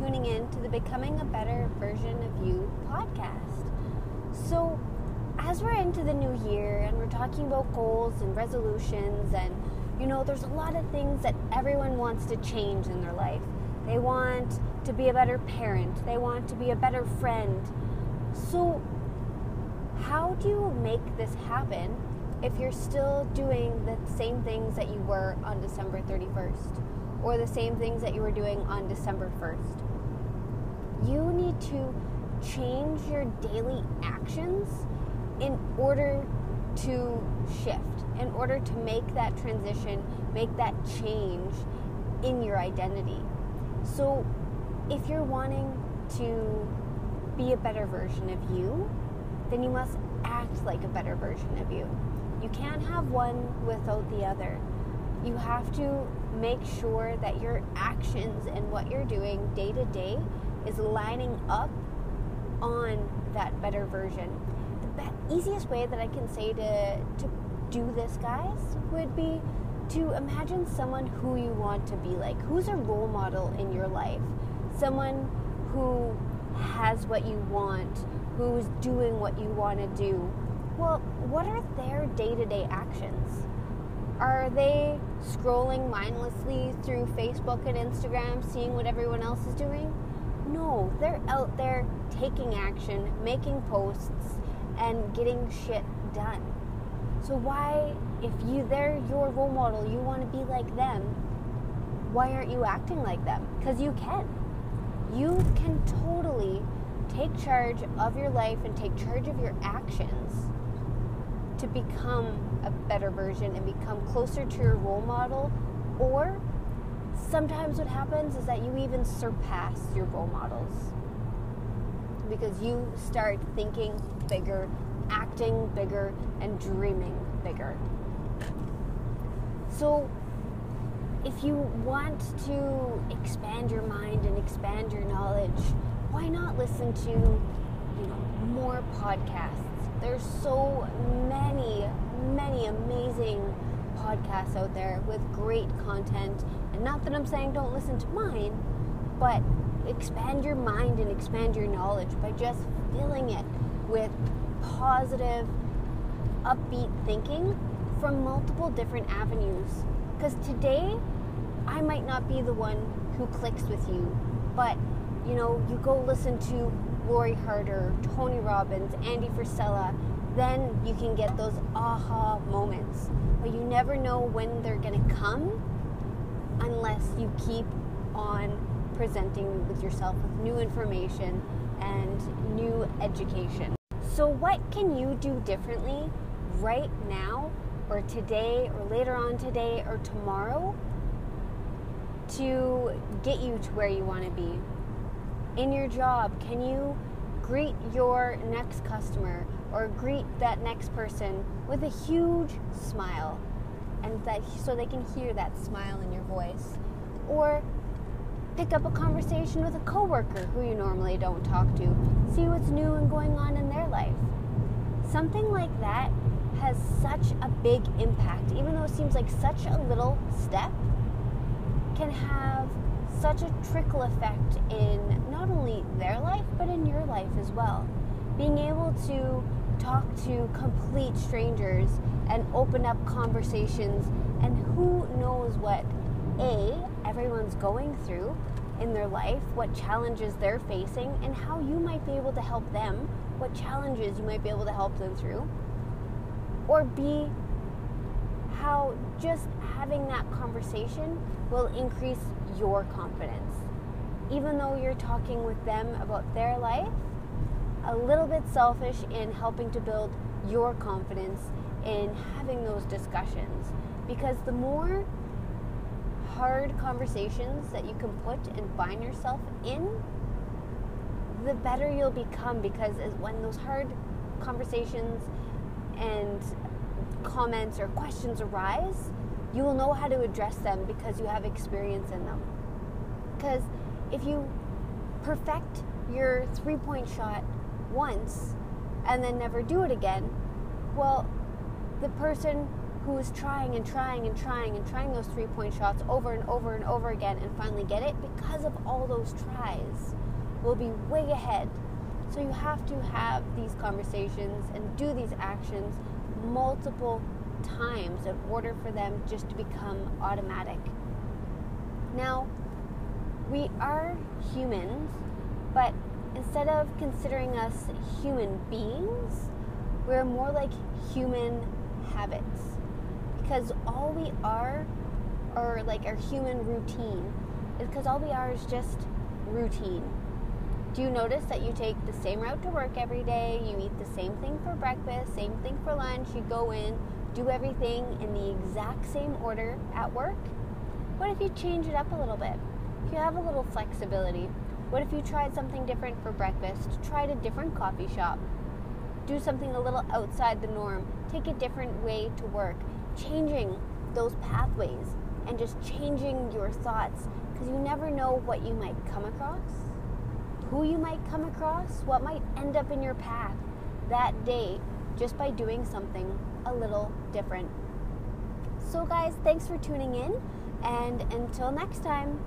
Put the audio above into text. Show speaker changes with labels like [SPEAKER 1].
[SPEAKER 1] tuning in to the Becoming a Better Version of You podcast. So, as we're into the new year and we're talking about goals and resolutions, and you know, there's a lot of things that everyone wants to change in their life. They want to be a better parent, they want to be a better friend. So, how do you make this happen if you're still doing the same things that you were on December 31st? Or the same things that you were doing on December 1st. You need to change your daily actions in order to shift, in order to make that transition, make that change in your identity. So, if you're wanting to be a better version of you, then you must act like a better version of you. You can't have one without the other you have to make sure that your actions and what you're doing day to day is lining up on that better version. The be- easiest way that I can say to, to do this, guys, would be to imagine someone who you want to be like. Who's a role model in your life? Someone who has what you want, who's doing what you want to do. Well, what are their day to day actions? Are they scrolling mindlessly through Facebook and Instagram, seeing what everyone else is doing? No, they're out there taking action, making posts, and getting shit done. So why, if you they're your role model, you want to be like them, why aren't you acting like them? Because you can. You can totally take charge of your life and take charge of your actions to become a better version and become closer to your role model. Or sometimes what happens is that you even surpass your role models because you start thinking bigger, acting bigger, and dreaming bigger. So, if you want to expand your mind and expand your knowledge, why not listen to, you know, more podcasts? There's so many many amazing podcasts out there with great content. And not that I'm saying don't listen to mine, but expand your mind and expand your knowledge by just filling it with positive, upbeat thinking from multiple different avenues. Because today, I might not be the one who clicks with you, but you know, you go listen to Lori Harder, Tony Robbins, Andy Frisella, then you can get those aha moments. But you never know when they're going to come unless you keep on presenting with yourself with new information and new education. So, what can you do differently right now, or today, or later on today, or tomorrow to get you to where you want to be? In your job, can you greet your next customer or greet that next person with a huge smile and that so they can hear that smile in your voice? Or pick up a conversation with a coworker who you normally don't talk to see what's new and going on in their life. Something like that has such a big impact even though it seems like such a little step can have such a trickle effect in not only their life but in your life as well. Being able to talk to complete strangers and open up conversations and who knows what a everyone's going through in their life what challenges they're facing and how you might be able to help them what challenges you might be able to help them through. Or b how just having that conversation will increase your confidence. Even though you're talking with them about their life a little bit selfish in helping to build your confidence in having those discussions. Because the more hard conversations that you can put and find yourself in the better you'll become. Because when those hard conversations and comments or questions arise you will know how to address them because you have experience in them because if you perfect your three point shot once and then never do it again, well, the person who is trying and trying and trying and trying those three point shots over and over and over again and finally get it because of all those tries will be way ahead. So you have to have these conversations and do these actions multiple times in order for them just to become automatic. Now, we are humans, but instead of considering us human beings, we're more like human habits. Because all we are, or like our human routine, is because all we are is just routine. Do you notice that you take the same route to work every day? You eat the same thing for breakfast, same thing for lunch. You go in, do everything in the exact same order at work? What if you change it up a little bit? If you have a little flexibility, what if you tried something different for breakfast? Tried a different coffee shop? Do something a little outside the norm? Take a different way to work? Changing those pathways and just changing your thoughts because you never know what you might come across who you might come across, what might end up in your path that day just by doing something a little different. So, guys, thanks for tuning in, and until next time.